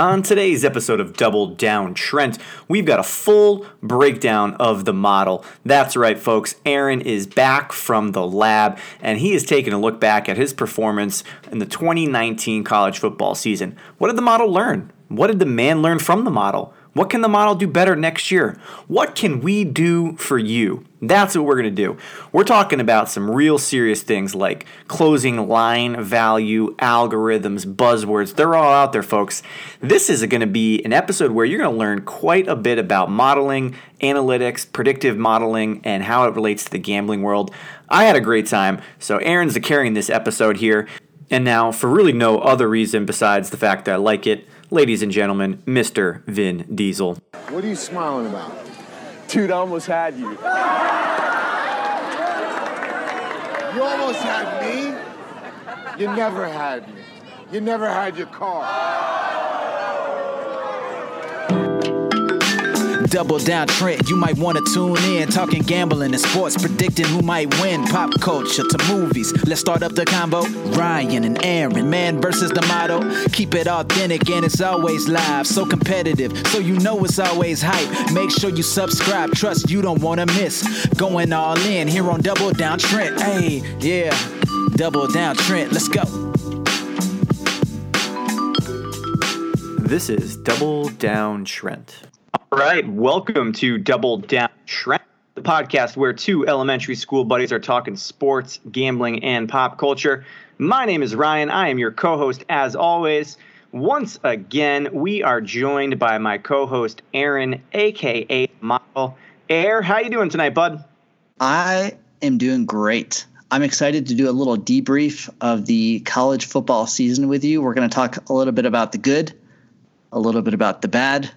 On today's episode of Double Down Trent, we've got a full breakdown of the model. That's right, folks. Aaron is back from the lab and he is taking a look back at his performance in the 2019 college football season. What did the model learn? What did the man learn from the model? What can the model do better next year? What can we do for you? That's what we're going to do. We're talking about some real serious things like closing line value, algorithms, buzzwords. They're all out there, folks. This is going to be an episode where you're going to learn quite a bit about modeling, analytics, predictive modeling, and how it relates to the gambling world. I had a great time. So, Aaron's carrying this episode here. And now, for really no other reason besides the fact that I like it, ladies and gentlemen, Mr. Vin Diesel. What are you smiling about? Dude, I almost had you. You almost had me? You never had me. You never had your car. Double down Trent, you might want to tune in. Talking gambling and sports, predicting who might win. Pop culture to movies. Let's start up the combo. Ryan and Aaron, man versus the model. Keep it authentic and it's always live. So competitive, so you know it's always hype. Make sure you subscribe. Trust you don't want to miss. Going all in here on Double Down Trent. Hey, yeah. Double Down Trent. Let's go. This is Double Down Trent. All right, welcome to Double Down Trent, the podcast where two elementary school buddies are talking sports, gambling, and pop culture. My name is Ryan. I am your co-host as always. Once again, we are joined by my co-host Aaron, aka Model. Air, how you doing tonight, bud? I am doing great. I'm excited to do a little debrief of the college football season with you. We're going to talk a little bit about the good, a little bit about the bad,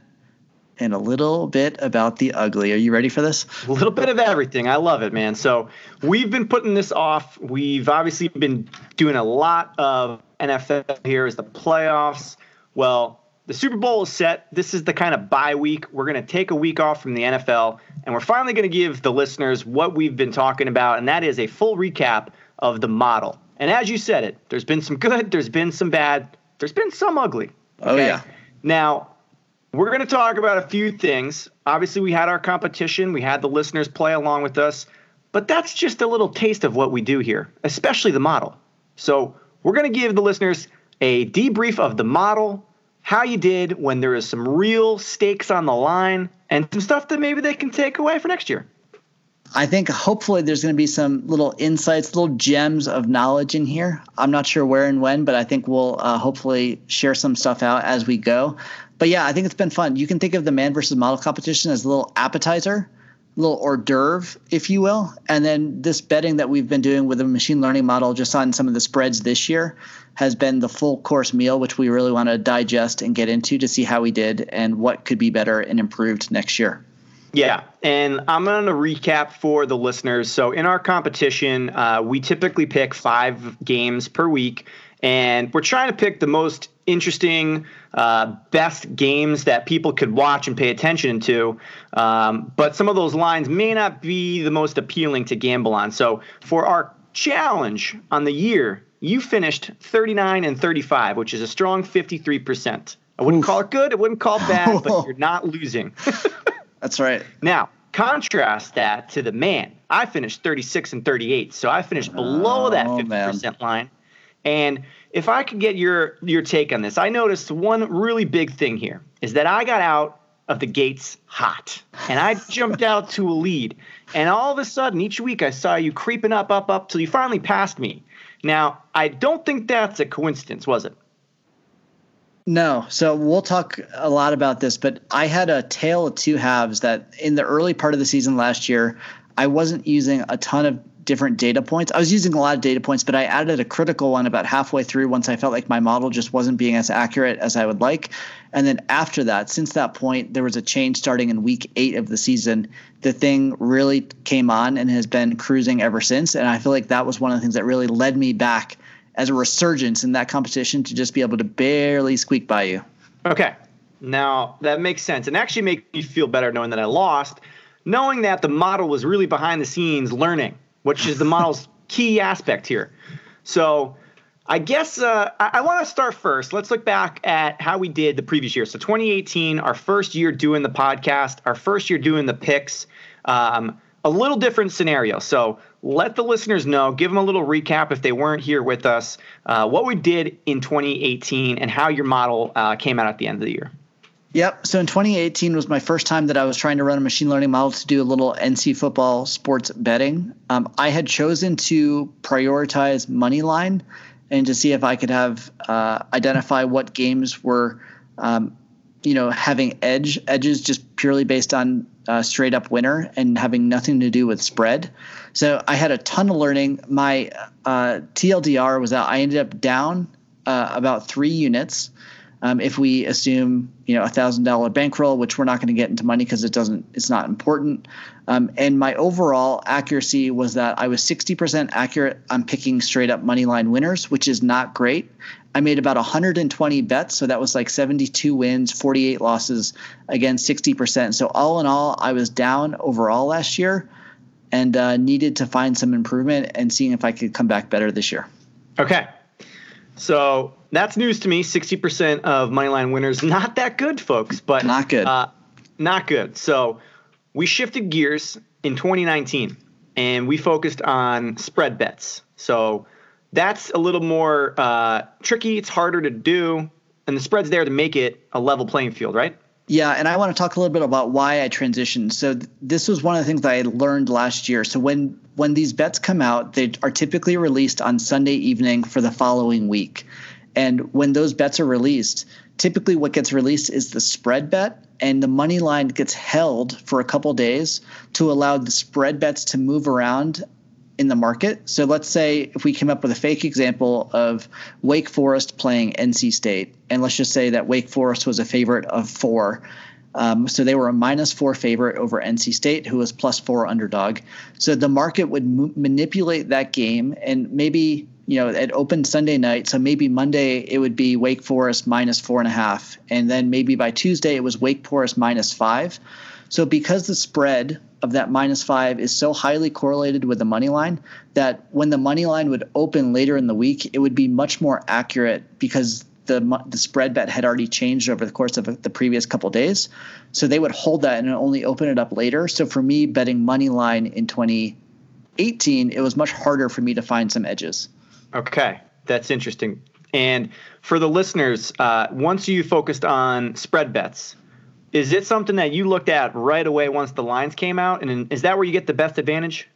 and a little bit about the ugly. Are you ready for this? A little bit of everything. I love it, man. So we've been putting this off. We've obviously been doing a lot of NFL here as the playoffs. Well, the Super Bowl is set. This is the kind of bye week. We're going to take a week off from the NFL, and we're finally going to give the listeners what we've been talking about, and that is a full recap of the model. And as you said it, there's been some good, there's been some bad, there's been some ugly. Oh, okay? Oh, yeah. Now, we're going to talk about a few things. Obviously, we had our competition, we had the listeners play along with us, but that's just a little taste of what we do here, especially the model. So, we're going to give the listeners a debrief of the model, how you did when there is some real stakes on the line, and some stuff that maybe they can take away for next year. I think hopefully there's going to be some little insights, little gems of knowledge in here. I'm not sure where and when, but I think we'll uh, hopefully share some stuff out as we go but yeah, I think it's been fun. You can think of the man versus model competition as a little appetizer, little hors d'oeuvre, if you will. And then this betting that we've been doing with a machine learning model just on some of the spreads this year has been the full course meal, which we really want to digest and get into to see how we did and what could be better and improved next year. Yeah, and I'm going to recap for the listeners. So, in our competition, uh, we typically pick five games per week, and we're trying to pick the most interesting, uh, best games that people could watch and pay attention to. Um, but some of those lines may not be the most appealing to gamble on. So for our challenge on the year, you finished 39 and 35, which is a strong 53%. I wouldn't Oof. call it good, I wouldn't call it bad, but you're not losing. That's right. Now, contrast that to the man. I finished 36 and 38, so I finished below oh, that 50% man. line. And if I could get your your take on this, I noticed one really big thing here is that I got out of the gates hot and I jumped out to a lead. And all of a sudden, each week I saw you creeping up, up, up till you finally passed me. Now, I don't think that's a coincidence, was it? No. So we'll talk a lot about this, but I had a tale of two halves that in the early part of the season last year, I wasn't using a ton of different data points. I was using a lot of data points, but I added a critical one about halfway through once I felt like my model just wasn't being as accurate as I would like. And then after that, since that point, there was a change starting in week eight of the season. The thing really came on and has been cruising ever since. And I feel like that was one of the things that really led me back as a resurgence in that competition to just be able to barely squeak by you. Okay. Now that makes sense and actually make me feel better knowing that I lost, knowing that the model was really behind the scenes learning which is the model's key aspect here. So I guess uh, I, I want to start first. Let's look back at how we did the previous year. So 2018, our first year doing the podcast, our first year doing the picks. Um, a little different scenario. So let the listeners know, give them a little recap if they weren't here with us, uh, what we did in 2018 and how your model uh, came out at the end of the year. Yep. So in 2018 was my first time that I was trying to run a machine learning model to do a little NC football sports betting. Um, I had chosen to prioritize money line and to see if I could have uh, identify what games were, um, you know, having edge edges just purely based on uh, straight up winner and having nothing to do with spread. So I had a ton of learning. My uh, TLDR was that I ended up down uh, about three units. Um, if we assume you know a thousand dollar bankroll, which we're not going to get into money because it doesn't, it's not important. Um, and my overall accuracy was that I was 60% accurate on picking straight up money line winners, which is not great. I made about 120 bets, so that was like 72 wins, 48 losses, again 60%. So all in all, I was down overall last year, and uh, needed to find some improvement and seeing if I could come back better this year. Okay, so that's news to me. 60% of moneyline winners, not that good, folks, but not good. Uh, not good. So we shifted gears in 2019 and we focused on spread bets. So that's a little more uh, tricky. It's harder to do, and the spread's there to make it a level playing field, right? Yeah, and I want to talk a little bit about why I transitioned. So th- this was one of the things that I learned last year. So when when these bets come out, they are typically released on Sunday evening for the following week. And when those bets are released, typically what gets released is the spread bet and the money line gets held for a couple days to allow the spread bets to move around in the market. So let's say if we came up with a fake example of Wake Forest playing NC State, and let's just say that Wake Forest was a favorite of four. Um, so they were a minus four favorite over NC State, who was plus four underdog. So the market would m- manipulate that game and maybe you know, it opened Sunday night. So maybe Monday it would be Wake Forest minus four and a half. And then maybe by Tuesday it was Wake Forest minus five. So because the spread of that minus five is so highly correlated with the money line that when the money line would open later in the week, it would be much more accurate because the the spread bet had already changed over the course of the previous couple days. So they would hold that and only open it up later. So for me, betting money line in 2018, it was much harder for me to find some edges. Okay, that's interesting. And for the listeners, uh, once you focused on spread bets, is it something that you looked at right away once the lines came out? And is that where you get the best advantage?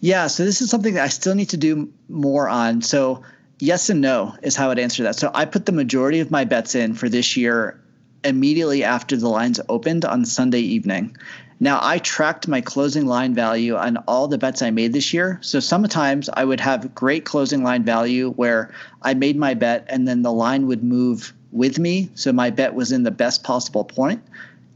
Yeah, so this is something that I still need to do more on. So, yes and no is how I'd answer that. So, I put the majority of my bets in for this year immediately after the lines opened on Sunday evening. Now, I tracked my closing line value on all the bets I made this year. So sometimes I would have great closing line value where I made my bet and then the line would move with me. So my bet was in the best possible point.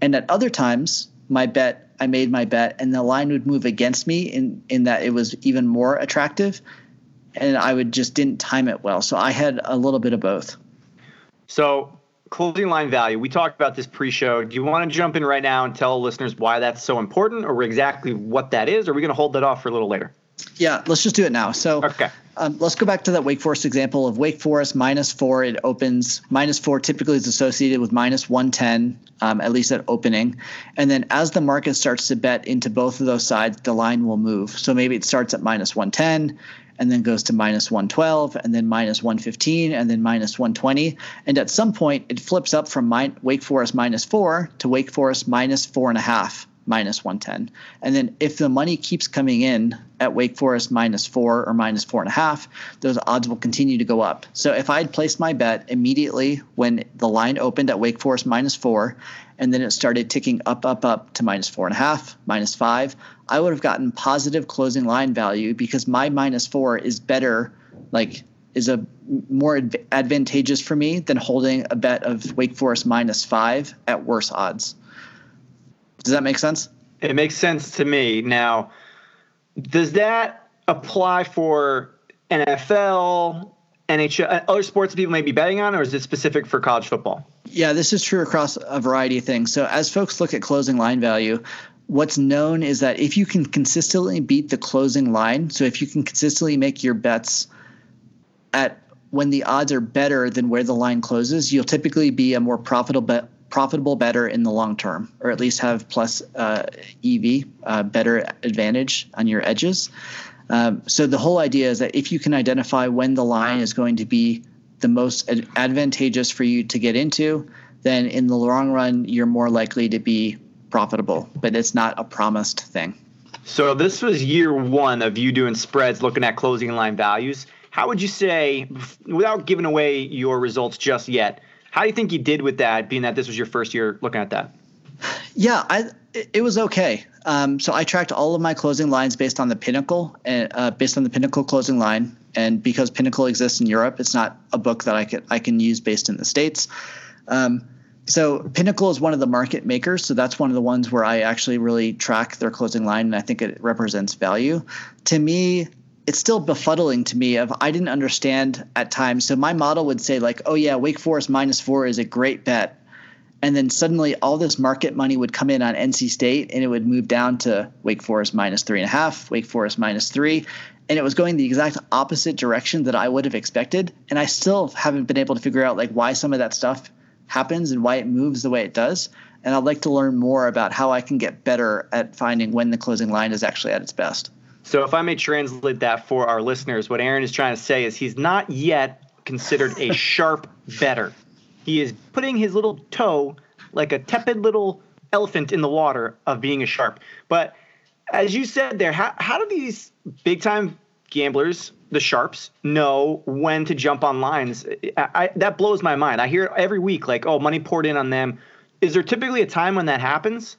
And at other times, my bet, I made my bet and the line would move against me in, in that it was even more attractive. And I would just didn't time it well. So I had a little bit of both. So closing line value. We talked about this pre-show. Do you want to jump in right now and tell listeners why that's so important, or exactly what that is? Or are we going to hold that off for a little later? Yeah, let's just do it now. So, okay. Um, let's go back to that Wake Forest example of Wake Forest minus four. It opens minus four. Typically, is associated with minus one ten, um, at least at opening. And then as the market starts to bet into both of those sides, the line will move. So maybe it starts at minus one ten, and then goes to minus 112 and then minus 115 and then minus 120 and at some point it flips up from wake forest minus four to wake forest minus four and a half minus 110 and then if the money keeps coming in at wake forest minus four or minus four and a half those odds will continue to go up so if i had placed my bet immediately when the line opened at wake forest minus four and then it started ticking up, up, up to minus four and a half, minus five, I would have gotten positive closing line value because my minus four is better, like is a more advantageous for me than holding a bet of Wake Forest minus five at worse odds. Does that make sense? It makes sense to me. Now, does that apply for NFL, NHL, uh, other sports people may be betting on, or is it specific for college football? Yeah, this is true across a variety of things. So as folks look at closing line value, what's known is that if you can consistently beat the closing line, so if you can consistently make your bets at when the odds are better than where the line closes, you'll typically be a more profitable profitable bettor in the long term, or at least have plus uh, EV uh, better advantage on your edges. Um, so the whole idea is that if you can identify when the line is going to be the most ad- advantageous for you to get into, then in the long run you're more likely to be profitable. But it's not a promised thing. So this was year one of you doing spreads, looking at closing line values. How would you say, without giving away your results just yet, how do you think you did with that, being that this was your first year looking at that? Yeah, I it was okay. Um, so I tracked all of my closing lines based on the Pinnacle, uh, based on the Pinnacle closing line, and because Pinnacle exists in Europe, it's not a book that I can I can use based in the states. Um, so Pinnacle is one of the market makers, so that's one of the ones where I actually really track their closing line, and I think it represents value. To me, it's still befuddling to me of I didn't understand at times. So my model would say like, oh yeah, Wake Forest minus four is a great bet, and then suddenly all this market money would come in on NC State, and it would move down to Wake Forest minus three and a half, Wake Forest minus three, and it was going the exact opposite direction that I would have expected. And I still haven't been able to figure out like why some of that stuff happens and why it moves the way it does. And I'd like to learn more about how I can get better at finding when the closing line is actually at its best. So, if I may translate that for our listeners, what Aaron is trying to say is he's not yet considered a sharp bettor. He is putting his little toe like a tepid little elephant in the water of being a sharp. But as you said there, how, how do these big time gamblers the sharps know when to jump on lines. I, I, that blows my mind. I hear every week like, oh, money poured in on them. Is there typically a time when that happens?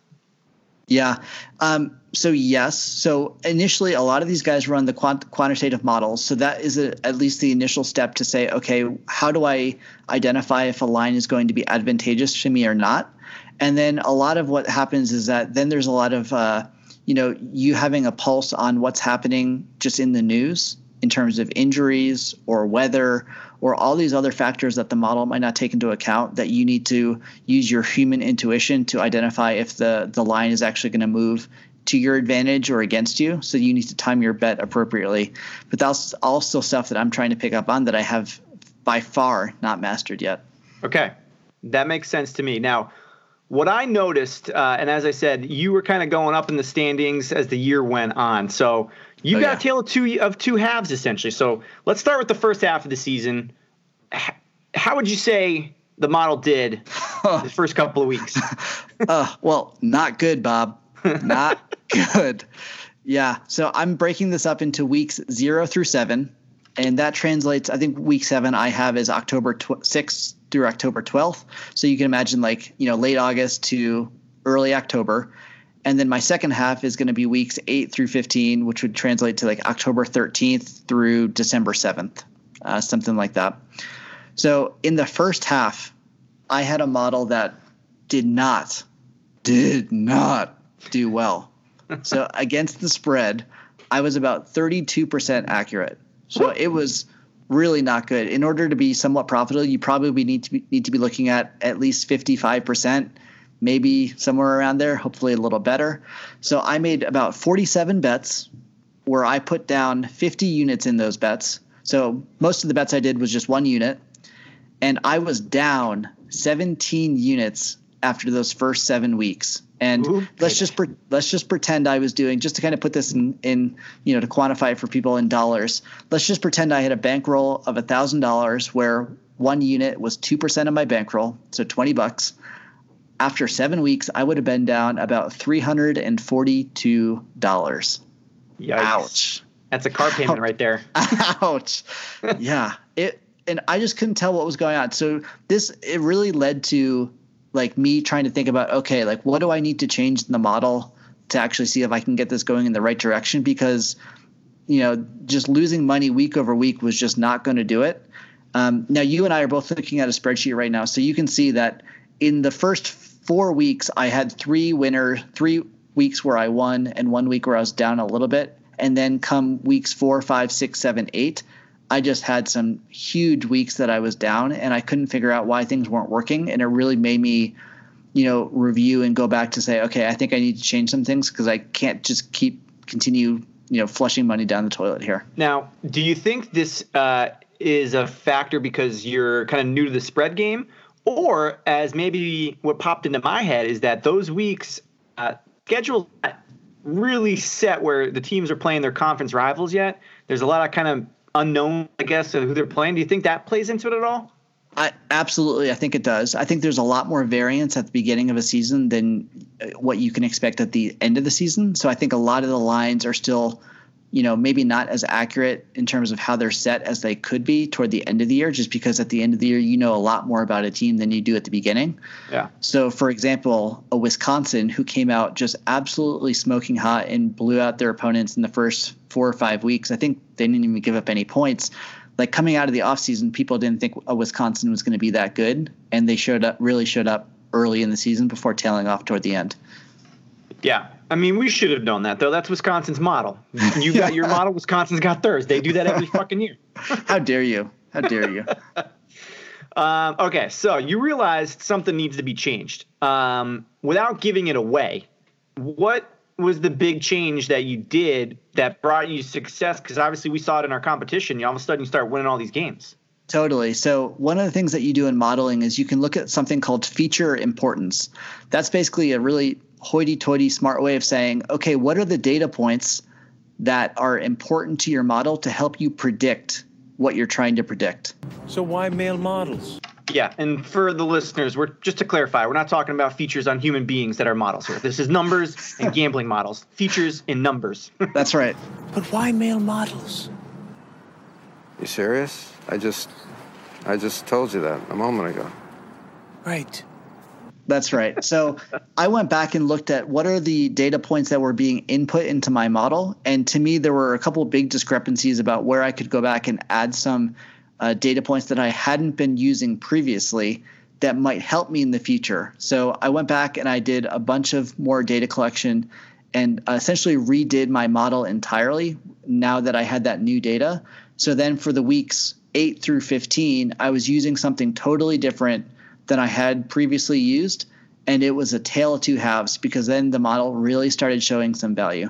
Yeah. Um, so yes. So initially, a lot of these guys run the quant- quantitative models. So that is a, at least the initial step to say, okay, how do I identify if a line is going to be advantageous to me or not? And then a lot of what happens is that then there's a lot of uh, you know you having a pulse on what's happening just in the news in terms of injuries or weather or all these other factors that the model might not take into account that you need to use your human intuition to identify if the the line is actually going to move to your advantage or against you. So you need to time your bet appropriately. But that's also stuff that i'm trying to pick up on that i have by far not mastered yet. Okay. That makes sense to me. Now what I noticed, uh, and as I said, you were kind of going up in the standings as the year went on. So you oh, got yeah. a tale of two of two halves essentially. So let's start with the first half of the season. How would you say the model did the first couple of weeks? uh, well, not good, Bob. Not good. Yeah. So I'm breaking this up into weeks zero through seven, and that translates. I think week seven I have is October tw- 6th through October 12th. So you can imagine like you know late August to early October. And then my second half is going to be weeks 8 through 15 which would translate to like october 13th through december 7th uh, something like that. So in the first half i had a model that did not did not do well. So against the spread i was about 32% accurate. So it was really not good in order to be somewhat profitable you probably need to be, need to be looking at at least 55% maybe somewhere around there, hopefully a little better. So I made about 47 bets where I put down 50 units in those bets. So most of the bets I did was just one unit. And I was down 17 units after those first seven weeks. And Ooh, let's just pre- let's just pretend I was doing just to kind of put this in in you know to quantify it for people in dollars. Let's just pretend I had a bankroll of a thousand dollars where one unit was two percent of my bankroll, so twenty bucks after seven weeks, I would have been down about three hundred and forty-two dollars. Ouch! That's a car payment right there. Ouch! yeah, it and I just couldn't tell what was going on. So this it really led to like me trying to think about okay, like what do I need to change in the model to actually see if I can get this going in the right direction because you know just losing money week over week was just not going to do it. Um, now you and I are both looking at a spreadsheet right now, so you can see that in the first four weeks, I had three winner three weeks where I won, and one week where I was down a little bit. And then come weeks four, five, six, seven, eight, I just had some huge weeks that I was down, and I couldn't figure out why things weren't working. And it really made me, you know, review and go back to say, okay, I think I need to change some things because I can't just keep continue, you know, flushing money down the toilet here. Now, do you think this? Uh, is a factor because you're kind of new to the spread game, or as maybe what popped into my head is that those weeks uh, schedule really set where the teams are playing their conference rivals yet. There's a lot of kind of unknown, I guess, of who they're playing. Do you think that plays into it at all? I, absolutely, I think it does. I think there's a lot more variance at the beginning of a season than uh, what you can expect at the end of the season. So I think a lot of the lines are still you know, maybe not as accurate in terms of how they're set as they could be toward the end of the year, just because at the end of the year, you know a lot more about a team than you do at the beginning. Yeah. So, for example, a Wisconsin who came out just absolutely smoking hot and blew out their opponents in the first four or five weeks. I think they didn't even give up any points. Like coming out of the offseason, people didn't think a Wisconsin was going to be that good, and they showed up, really showed up early in the season before tailing off toward the end. Yeah, I mean, we should have known that though. That's Wisconsin's model. You got your model. Wisconsin's got theirs. They do that every fucking year. How dare you? How dare you? um, okay, so you realized something needs to be changed. Um, without giving it away, what was the big change that you did that brought you success? Because obviously we saw it in our competition. You all of a sudden you start winning all these games. Totally. So, one of the things that you do in modeling is you can look at something called feature importance. That's basically a really hoity toity smart way of saying, okay, what are the data points that are important to your model to help you predict what you're trying to predict? So, why male models? Yeah, and for the listeners, we're just to clarify, we're not talking about features on human beings that are models here. This is numbers and gambling models. Features in numbers. That's right. But why male models? You serious? I just I just told you that a moment ago. Right. That's right. So I went back and looked at what are the data points that were being input into my model. And to me, there were a couple of big discrepancies about where I could go back and add some uh, data points that I hadn't been using previously that might help me in the future. So I went back and I did a bunch of more data collection and essentially redid my model entirely now that I had that new data. So then for the weeks 8 through 15, I was using something totally different than I had previously used. And it was a tale of two halves because then the model really started showing some value.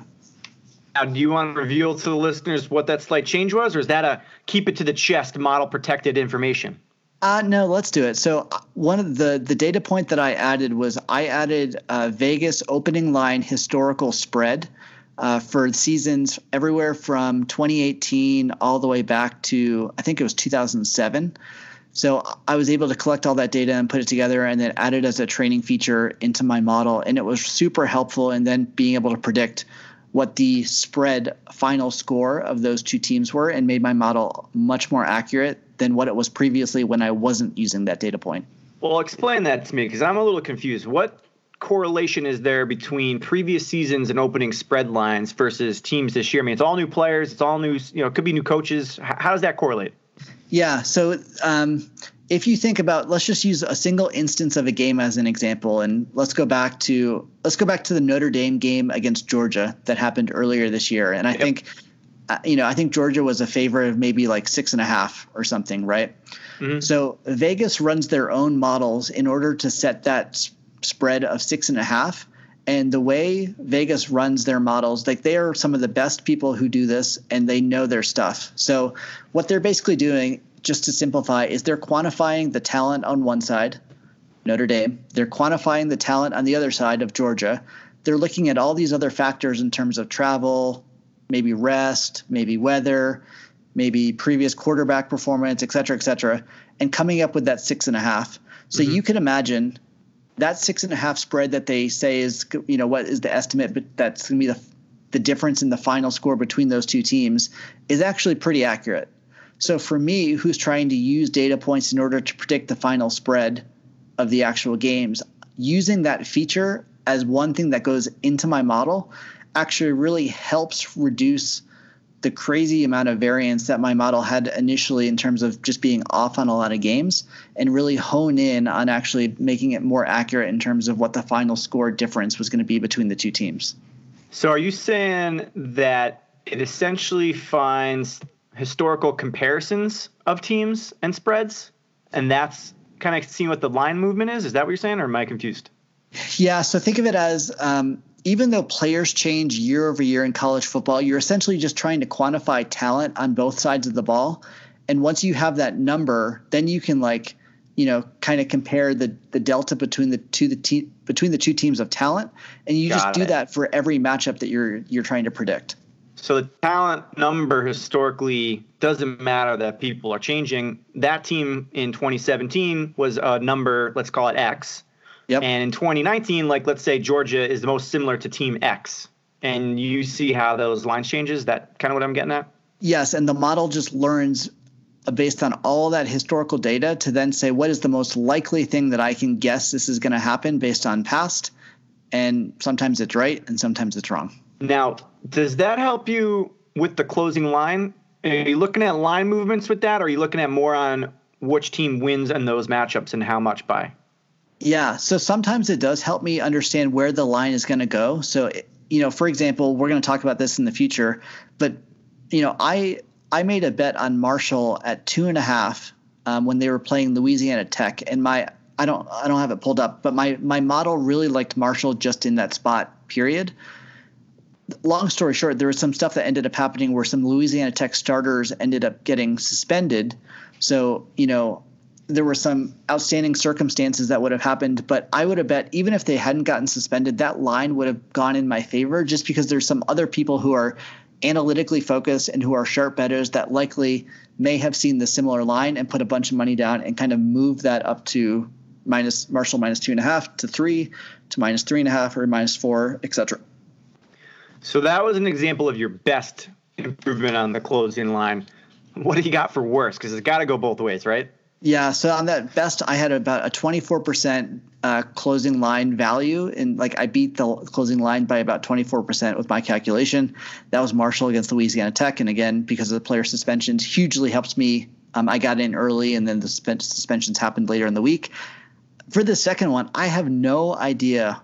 Now, do you want to reveal to the listeners what that slight change was, or is that a keep it to the chest model protected information? Uh, no, let's do it. So uh, one of the the data point that I added was I added Vegas opening line historical spread uh, for seasons everywhere from 2018 all the way back to I think it was 2007. So I was able to collect all that data and put it together and then add it as a training feature into my model. And it was super helpful And then being able to predict what the spread final score of those two teams were and made my model much more accurate than what it was previously when I wasn't using that data point. Well, explain that to me because I'm a little confused. What correlation is there between previous seasons and opening spread lines versus teams this year? I mean, it's all new players, it's all new, you know, it could be new coaches. How does that correlate? Yeah. So um, if you think about, let's just use a single instance of a game as an example, and let's go back to let's go back to the Notre Dame game against Georgia that happened earlier this year, and I yep. think. Uh, you know, I think Georgia was a favorite of maybe like six and a half or something, right? Mm-hmm. So Vegas runs their own models in order to set that spread of six and a half. And the way Vegas runs their models, like they are some of the best people who do this and they know their stuff. So what they're basically doing, just to simplify, is they're quantifying the talent on one side, Notre Dame. They're quantifying the talent on the other side of Georgia. They're looking at all these other factors in terms of travel, maybe rest, maybe weather, maybe previous quarterback performance, et cetera, et cetera, and coming up with that six and a half. So mm-hmm. you can imagine that six and a half spread that they say is you know what is the estimate, but that's going to be the the difference in the final score between those two teams is actually pretty accurate. So for me, who's trying to use data points in order to predict the final spread of the actual games, using that feature as one thing that goes into my model actually really helps reduce the crazy amount of variance that my model had initially in terms of just being off on a lot of games and really hone in on actually making it more accurate in terms of what the final score difference was going to be between the two teams. So are you saying that it essentially finds historical comparisons of teams and spreads and that's kind of seeing what the line movement is? Is that what you're saying or am I confused? Yeah, so think of it as um, even though players change year over year in college football, you're essentially just trying to quantify talent on both sides of the ball. and once you have that number, then you can like, you know, kind of compare the the delta between the two the te- between the two teams of talent, and you just Got do it. that for every matchup that you're you're trying to predict. So the talent number historically doesn't matter that people are changing. That team in 2017 was a number, let's call it X. Yep. And in 2019, like let's say Georgia is the most similar to Team X, and you see how those lines changes. That kind of what I'm getting at. Yes, and the model just learns uh, based on all that historical data to then say what is the most likely thing that I can guess this is going to happen based on past, and sometimes it's right and sometimes it's wrong. Now, does that help you with the closing line? Are you looking at line movements with that, or are you looking at more on which team wins in those matchups and how much by? Yeah, so sometimes it does help me understand where the line is going to go. So, you know, for example, we're going to talk about this in the future, but you know, I I made a bet on Marshall at two and a half um, when they were playing Louisiana Tech, and my I don't I don't have it pulled up, but my my model really liked Marshall just in that spot. Period. Long story short, there was some stuff that ended up happening where some Louisiana Tech starters ended up getting suspended. So you know, there were some outstanding circumstances that would have happened, but I would have bet even if they hadn't gotten suspended, that line would have gone in my favor just because there's some other people who are analytically focused and who are sharp bettors that likely may have seen the similar line and put a bunch of money down and kind of move that up to minus Marshall minus two and a half to three to minus three and a half or minus four, etc. So that was an example of your best improvement on the closing line. What do you got for worse? Because it's got to go both ways, right? Yeah, so on that best, I had about a 24% uh, closing line value, and like I beat the closing line by about 24% with my calculation. That was Marshall against Louisiana Tech, and again, because of the player suspensions, hugely helped me. Um, I got in early, and then the suspensions happened later in the week. For the second one, I have no idea,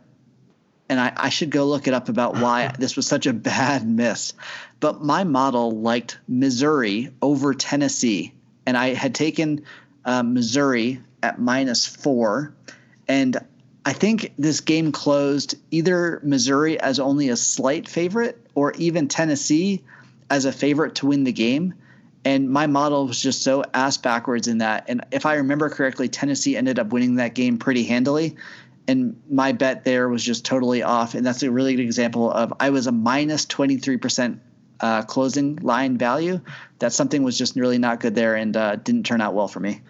and I, I should go look it up about why this was such a bad miss. But my model liked Missouri over Tennessee, and I had taken uh, Missouri at minus four. And I think this game closed either Missouri as only a slight favorite or even Tennessee as a favorite to win the game. And my model was just so ass backwards in that. And if I remember correctly, Tennessee ended up winning that game pretty handily. And my bet there was just totally off. And that's a really good example of I was a minus 23% uh, closing line value. That something was just really not good there and uh, didn't turn out well for me.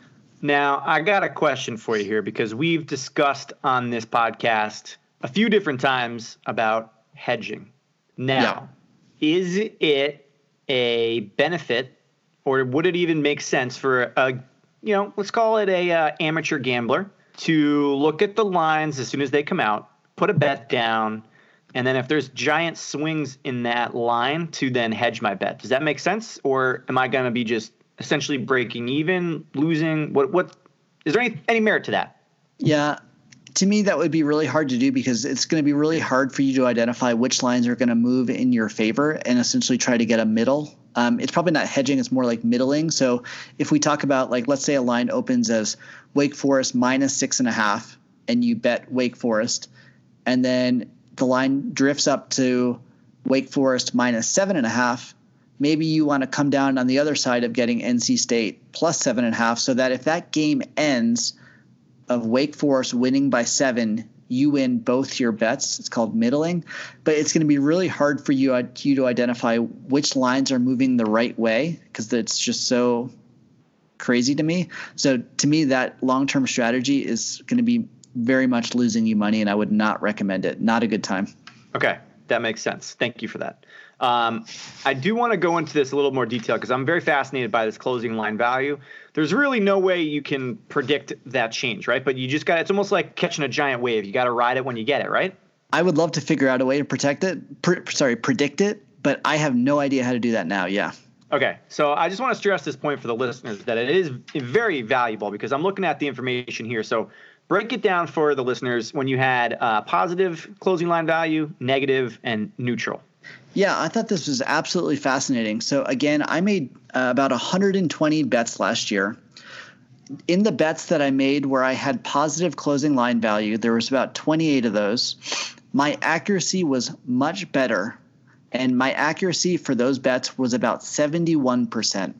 Now, I got a question for you here because we've discussed on this podcast a few different times about hedging. Now, is it a benefit or would it even make sense for a, you know, let's call it a uh, amateur gambler to look at the lines as soon as they come out, put a bet down, and then if there's giant swings in that line to then hedge my bet. Does that make sense or am I going to be just essentially breaking even, losing? What what is there any any merit to that? Yeah. To me, that would be really hard to do because it's going to be really hard for you to identify which lines are going to move in your favor and essentially try to get a middle. Um, it's probably not hedging; it's more like middling. So, if we talk about like, let's say a line opens as Wake Forest minus six and a half, and you bet Wake Forest, and then the line drifts up to Wake Forest minus seven and a half, maybe you want to come down on the other side of getting NC State plus seven and a half, so that if that game ends of Wake Forest winning by seven, you win both your bets. It's called middling, but it's going to be really hard for you, uh, you to identify which lines are moving the right way because it's just so crazy to me. So to me, that long term strategy is going to be very much losing you money, and I would not recommend it. Not a good time. Okay, that makes sense. Thank you for that. Um, I do want to go into this a little more detail because I'm very fascinated by this closing line value. There's really no way you can predict that change, right? But you just got it's almost like catching a giant wave. You got to ride it when you get it, right? I would love to figure out a way to protect it. Pr- sorry, predict it, but I have no idea how to do that now. Yeah. Okay, so I just want to stress this point for the listeners that it is very valuable because I'm looking at the information here. So break it down for the listeners when you had uh, positive closing line value, negative, and neutral. Yeah, I thought this was absolutely fascinating. So again, I made uh, about 120 bets last year. In the bets that I made where I had positive closing line value, there was about 28 of those. My accuracy was much better, and my accuracy for those bets was about 71%.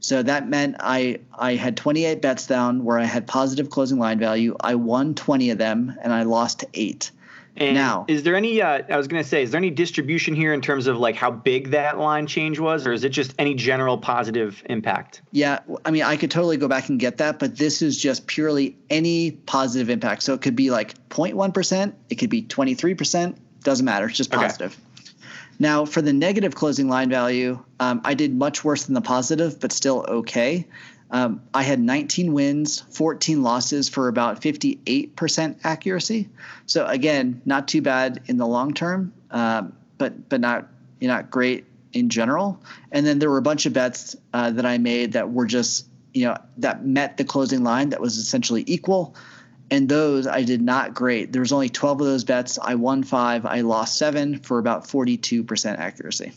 So that meant I I had 28 bets down where I had positive closing line value. I won 20 of them and I lost eight. And Now- is there any? Uh, I was going to say, is there any distribution here in terms of like how big that line change was, or is it just any general positive impact? Yeah, I mean, I could totally go back and get that, but this is just purely any positive impact. So it could be like 0.1%, it could be 23%, doesn't matter. It's just Okay. positive. Now, for the negative closing line value, um, I did much worse than the positive, but still okay. Um, I had 19 wins, 14 losses for about 58% accuracy. So again, not too bad in the long term, um, but but not you not great in general. And then there were a bunch of bets uh, that I made that were just you know that met the closing line that was essentially equal. And those I did not great. There was only 12 of those bets. I won five. I lost seven for about 42% accuracy.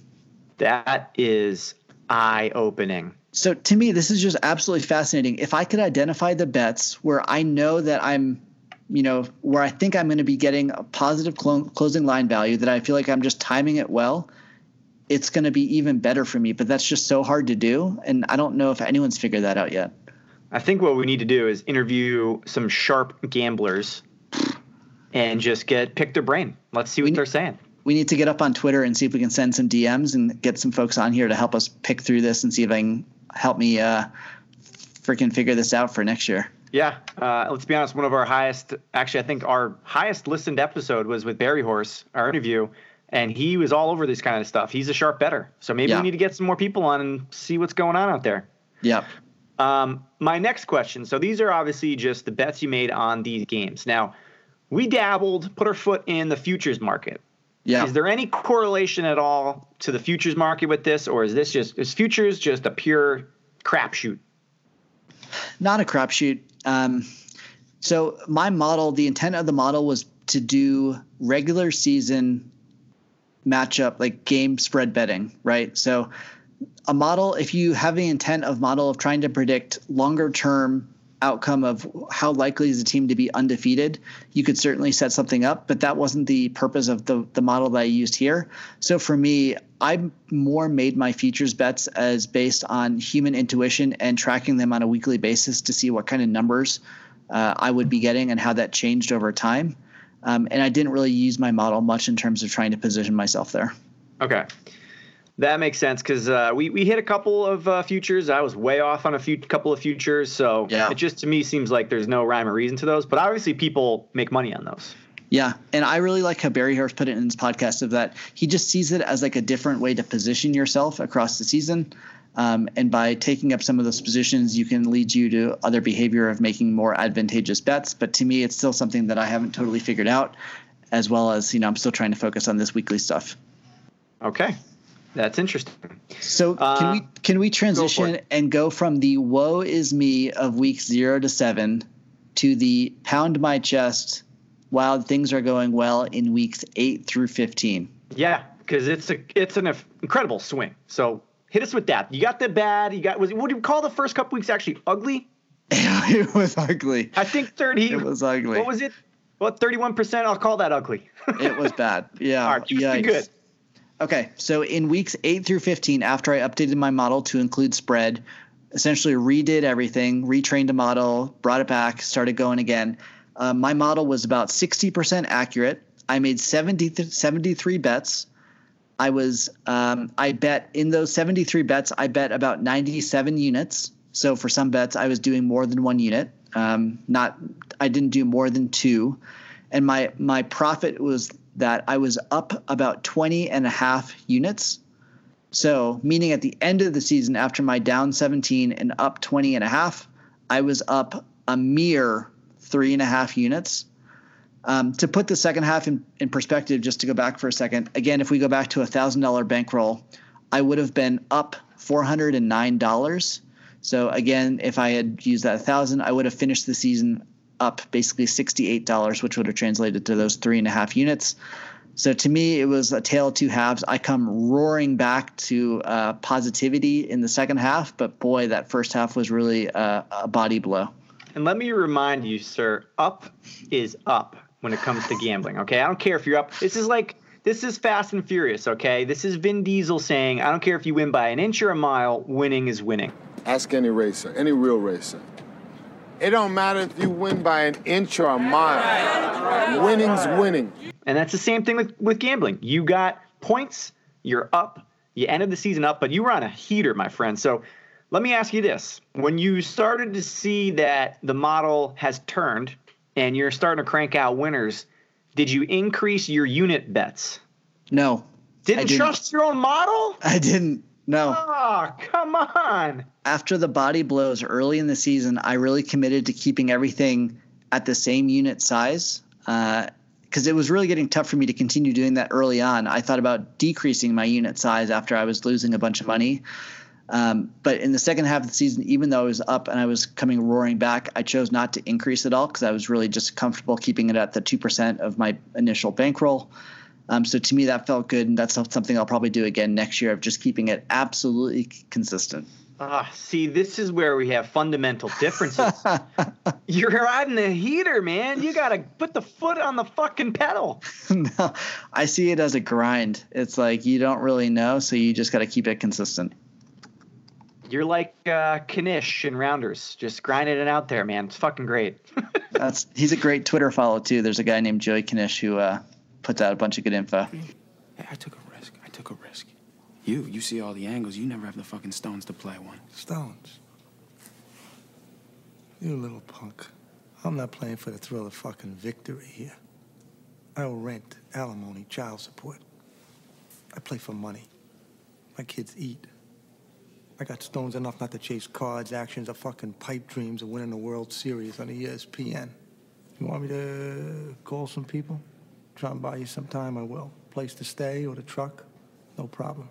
That is eye opening. So to me, this is just absolutely fascinating. If I could identify the bets where I know that I'm, you know, where I think I'm going to be getting a positive clo- closing line value, that I feel like I'm just timing it well, it's going to be even better for me. But that's just so hard to do, and I don't know if anyone's figured that out yet. I think what we need to do is interview some sharp gamblers and just get pick their brain. Let's see what they're saying. We need to get up on Twitter and see if we can send some DMs and get some folks on here to help us pick through this and see if I can help me uh, freaking figure this out for next year. Yeah, uh, let's be honest. One of our highest, actually, I think our highest listened episode was with Barry Horse, our interview, and he was all over this kind of stuff. He's a sharp bettor, so maybe Yeah. we need to get some more people on and see what's going on out there. Yep. Um, my next question. So these are obviously just the bets you made on these games. Now, we dabbled, put our foot in the futures market. Yeah. Is there any correlation at all to the futures market with this, or is this just is futures just a pure crapshoot? not a crapshoot. Um, so my model, the intent of the model was to do regular season matchup, like game spread betting, right? So a model, if you have the intent of model of trying to predict longer term outcome of how likely is a team to be undefeated, you could certainly set something up, but that wasn't the purpose of the, the model that I used here. So for me, I more made my futures bets as based on human intuition and tracking them on a weekly basis to see what kind of numbers uh, I would be getting and how that changed over time. Um, and I didn't really use my model much in terms of trying to position myself there. Okay. That makes sense because uh, we, we hit a couple of uh, futures. I was way off on a few couple of futures, so Yeah. it just to me seems like there's no rhyme or reason to those. But obviously, people make money on those. Yeah, and I really like how Barry Harris put it in his podcast of that he just sees it as like a different way to position yourself across the season. Um, and by taking up some of those positions, you can lead you to other behavior of making more advantageous bets. But to me, it's still something that I haven't totally figured out, as well as you know I'm still trying to focus on this weekly stuff. Okay, that's interesting. So Uh, can we can we transition it. and go from the woe is me of week zero to seven to the pound my chest while things are going well in weeks eight through fifteen? Yeah, because it's a it's an incredible swing. So hit us with that. You got the bad. You got was what do you call the first couple weeks actually ugly? it was ugly. I think thirty. It was ugly. What was it? What thirty one percent? I'll call that ugly. It was bad. Yeah. All right, it good. Okay, so in weeks eight through 15, after I updated my model to include spread, essentially redid everything, retrained a model, brought it back, started going again. Uh, my model was about 60% accurate. I made 70 th- 73 bets. I was um, I bet in those 73 bets, I bet about 97 units. So for some bets, I was doing more than one unit. Um, not I didn't do more than two, and my my profit was that I was up about 20 and a half units. So, meaning at the end of the season, after my down 17 and up 20 and a half, I was up a mere three and a half units. Um, to put the second half in, in perspective, just to go back for a second, again, if we go back to a thousand dollar bankroll, I would have been up four hundred and nine dollars. So again, if I had used that thousand, I would have finished the season up basically sixty eight dollars, which would have translated to those three and a half units. So to me, it was a tale of two halves. I come roaring back to uh, positivity in the second half, but boy, that first half was really uh, a body blow. And let me remind you, sir, up is up when it comes to gambling. Okay, I don't care if you're up. This is like this is Fast and Furious. Okay, this is Vin Diesel saying, "I don't care if you win by an inch or a mile. Winning is winning." Ask any racer, any real racer. It don't matter if you win by an inch or a mile. Winning's winning. And that's the same thing with, with gambling. You got points, you're up, you ended the season up, but you were on a heater, my friend. So let me ask you this. When you started to see that the model has turned and you're starting to crank out winners, did you increase your unit bets? No. Didn't, didn't. trust your own model? I didn't. No. Oh, come on. After the body blows early in the season, I really committed to keeping everything at the same unit size because it was really getting tough for me to continue doing that early on. I thought about decreasing my unit size after I was losing a bunch of money. Um, but in the second half of the season, even though I was up and I was coming roaring back, I chose not to increase it all because I was really just comfortable keeping it at the 2% of my initial bankroll. Um, so to me, that felt good, and that's something I'll probably do again next year of just keeping it absolutely consistent. Ah, see, this is where we have fundamental differences. You're riding the heater, man. You got to put the foot on the fucking pedal. no, I see it as a grind. It's like you don't really know, so you just got to keep it consistent. You're like uh, Knish and Rounders, just grinding it out there, man. It's fucking great. That's he's a great Twitter follow too. There's a guy named Joey Knish who uh, puts out a bunch of good info. Hey, I took a risk. I took a risk. You, you see all the angles. You never have the fucking stones to play one. Stones. You little punk. I'm not playing for the thrill of fucking victory here. I owe rent, alimony, child support. I play for money. My kids eat. I got stones enough not to chase cards, actions, or fucking pipe dreams of winning the World Series on ESPN. You want me to call some people? Try and buy you some time, I will. Place to stay or the truck? No problem.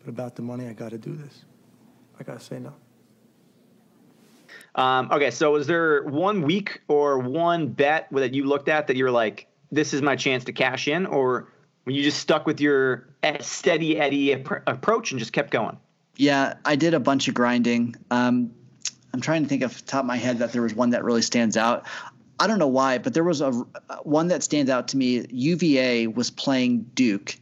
But about the money, I gotta do this. I gotta say no. Um, okay, so was there one week or one bet that you looked at that you were like, this is my chance to cash in? Or were you just stuck with your steady Eddie appro- approach and just kept going? Yeah, I did a bunch of grinding. Um, I'm trying to think off the top of my head that there was one that really stands out. I don't know why, but there was a one that stands out to me. UVA was playing Duke,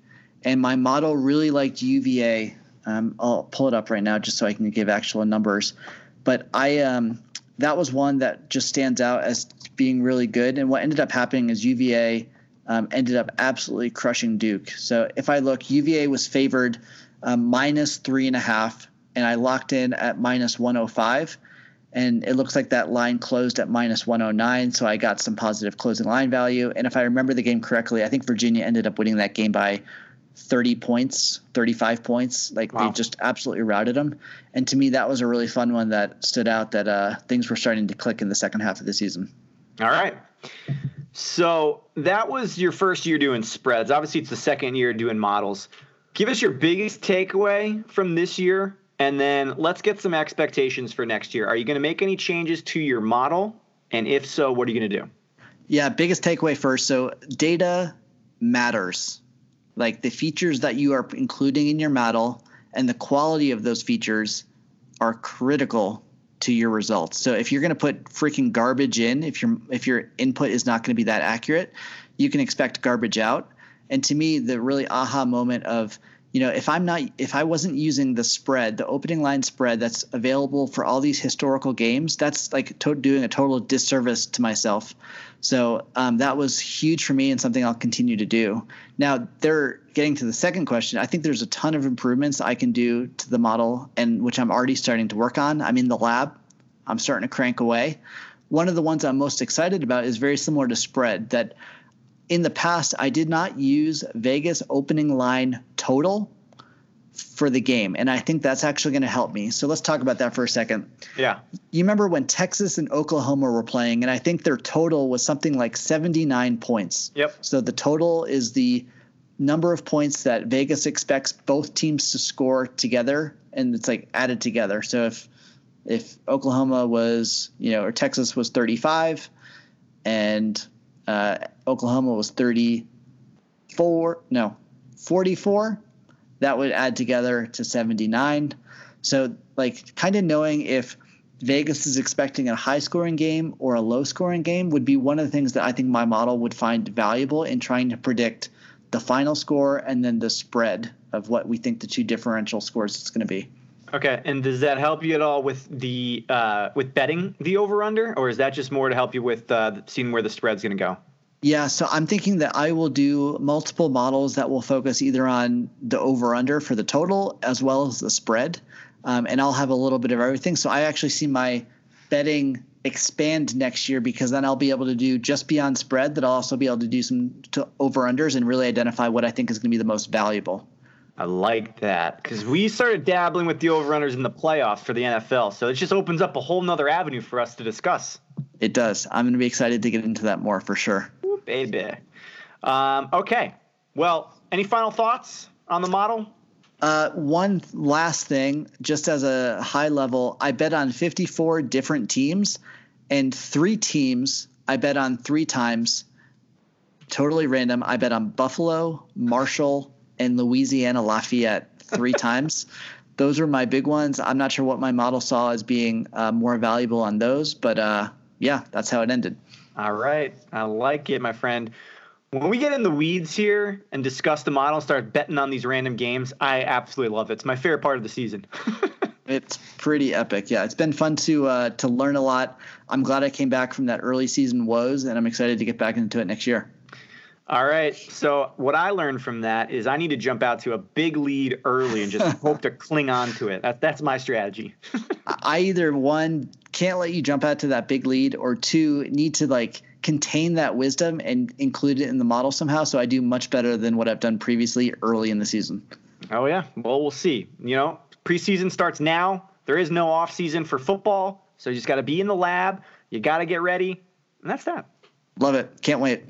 and my model really liked UVA. Um, I'll pull it up right now just so I can give actual numbers. But I um, that was one that just stands out as being really good. And what ended up happening is UVA um, ended up absolutely crushing Duke. So if I look, UVA was favored um, minus three and a half, and I locked in at minus 105 and it looks like that line closed at minus 109 so i got some positive closing line value and if i remember the game correctly i think virginia ended up winning that game by 30 points 35 points like Wow. they just absolutely routed them and to me that was a really fun one that stood out that uh, things were starting to click in the second half of the season All right. So that was your first year doing spreads. Obviously, it's the second year doing models. Give us your biggest takeaway from this year, and then let's get some expectations for next year. Are you going to make any changes to your model? And if so, what are you going to do? Yeah, biggest takeaway first. So data matters. Like the features that you are including in your model and the quality of those features are critical to your results. So if you're going to put freaking garbage in, if your if your input is not going to be that accurate, you can expect garbage out. And to me, the really aha moment of you know if i'm not if i wasn't using the spread the opening line spread that's available for all these historical games that's like to- doing a total disservice to myself. So um, that was huge for me and something i'll continue to do. Now they're getting to the second question. I think there's a ton of improvements i can do to the model and which i'm already starting to work on. I'm in the lab. I'm starting to crank away. One of the ones i'm most excited about is very similar to spread that in the past, I did not use Vegas opening line total for the game. And I think that's actually going to help me. So let's talk about that for a second. Yeah. You remember when Texas and Oklahoma were playing, and I think their total was something like 79 points. Yep. So the total is the number of points that Vegas expects both teams to score together, and it's like added together. So if if Oklahoma was, you know, or Texas was 35, and uh, Oklahoma was 34, no, 44, that would add together to 79. So, like, kind of knowing if Vegas is expecting a high scoring game or a low scoring game would be one of the things that I think my model would find valuable in trying to predict the final score and then the spread of what we think the two differential scores is going to be. Okay, and does that help you at all with the uh, with betting the over under, or is that just more to help you with uh, seeing where the spread's going to go? Yeah, so I'm thinking that I will do multiple models that will focus either on the over under for the total as well as the spread. Um, and I'll have a little bit of everything. So I actually see my betting expand next year because then I'll be able to do just beyond spread, that I'll also be able to do some over unders and really identify what I think is going to be the most valuable. I like that because we started dabbling with the over unders in the playoffs for the NFL. So it just opens up a whole nother avenue for us to discuss. It does. I'm going to be excited to get into that more for sure. Ooh, baby. Um, okay. Well, any final thoughts on the model? Uh, one last thing, just as a high level, I bet on 54 different teams, and three teams I bet on three times. Totally random. I bet on Buffalo, Marshall, and Louisiana Lafayette three times. Those are my big ones. I'm not sure what my model saw as being uh, more valuable on those, but uh, yeah, that's how it ended. All right. I like it, my friend. When we get in the weeds here and discuss the model start betting on these random games, I absolutely love it. It's my favorite part of the season. it's pretty epic. Yeah, it's been fun to uh, to learn a lot. I'm glad I came back from that early season woes, and I'm excited to get back into it next year. All right. So what I learned from that is I need to jump out to a big lead early and just hope to cling on to it. That's that's my strategy. I either one can't let you jump out to that big lead, or two need to like contain that wisdom and include it in the model somehow. So I do much better than what I've done previously early in the season. Oh yeah. Well, we'll see. You know, preseason starts now. There is no off season for football, so you just got to be in the lab. You got to get ready, and that's that. Love it. Can't wait.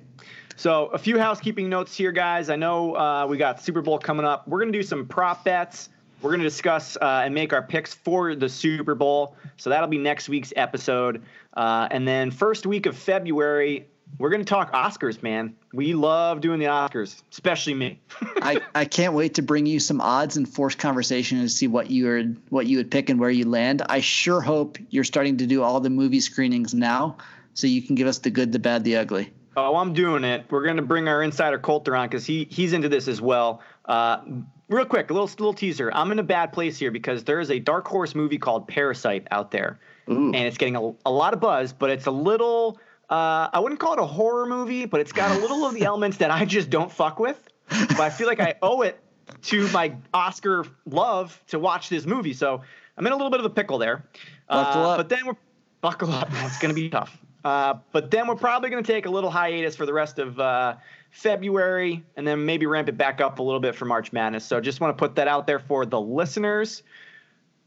So, a few housekeeping notes here, guys. I know uh, we got Super Bowl coming up. We're going to do some prop bets. We're going to discuss uh, and make our picks for the Super Bowl. So, that'll be next week's episode. Uh, and then, first week of February, we're going to talk Oscars, man. We love doing the Oscars, especially me. I, I can't wait to bring you some odds and force conversation and see what you would what you would pick and where you land. I sure hope you're starting to do all the movie screenings now, so you can give us the good, the bad, the ugly. Oh, I'm doing it. We're going to bring our insider Coulter on because he he's into this as well. Uh, real quick, a little little teaser. I'm in a bad place here because there is a dark horse movie called Parasite out there, Ooh. and it's getting a, a lot of buzz, but it's a little. Uh, I wouldn't call it a horror movie, but it's got a little of the elements that I just don't fuck with. But I feel like I owe it to my Oscar love to watch this movie, so I'm in a little bit of a pickle there. Buckle uh, up. But then we're buckle up. It's going to be tough. Uh, but then we're probably going to take a little hiatus for the rest of uh, February and then maybe ramp it back up a little bit for March Madness. So just want to put that out there for the listeners.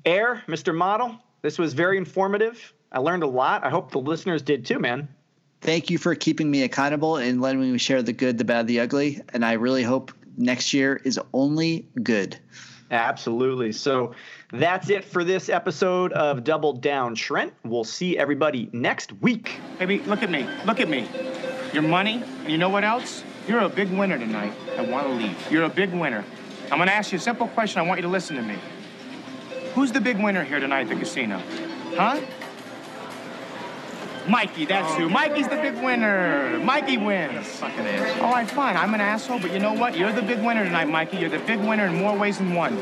Air, Mr. Model, this was very informative. I learned a lot. I hope the listeners did too, man. Thank you for keeping me accountable and letting me share the good, the bad, the ugly. And I really hope next year is only good. Absolutely. So that's it for this episode of Double Down Trent. We'll see everybody next week. Baby, look at me. Look at me. Your money, and you know what else? You're a big winner tonight. I want to leave. You're a big winner. I'm going to ask you a simple question. I want you to listen to me. Who's the big winner here tonight at the casino? Huh? Mikey, that's who. Mikey's the big winner. Mikey wins. Fucking. All right, fine. I'm an asshole, but you know what? You're the big winner tonight, Mikey. You're the big winner in more ways than one.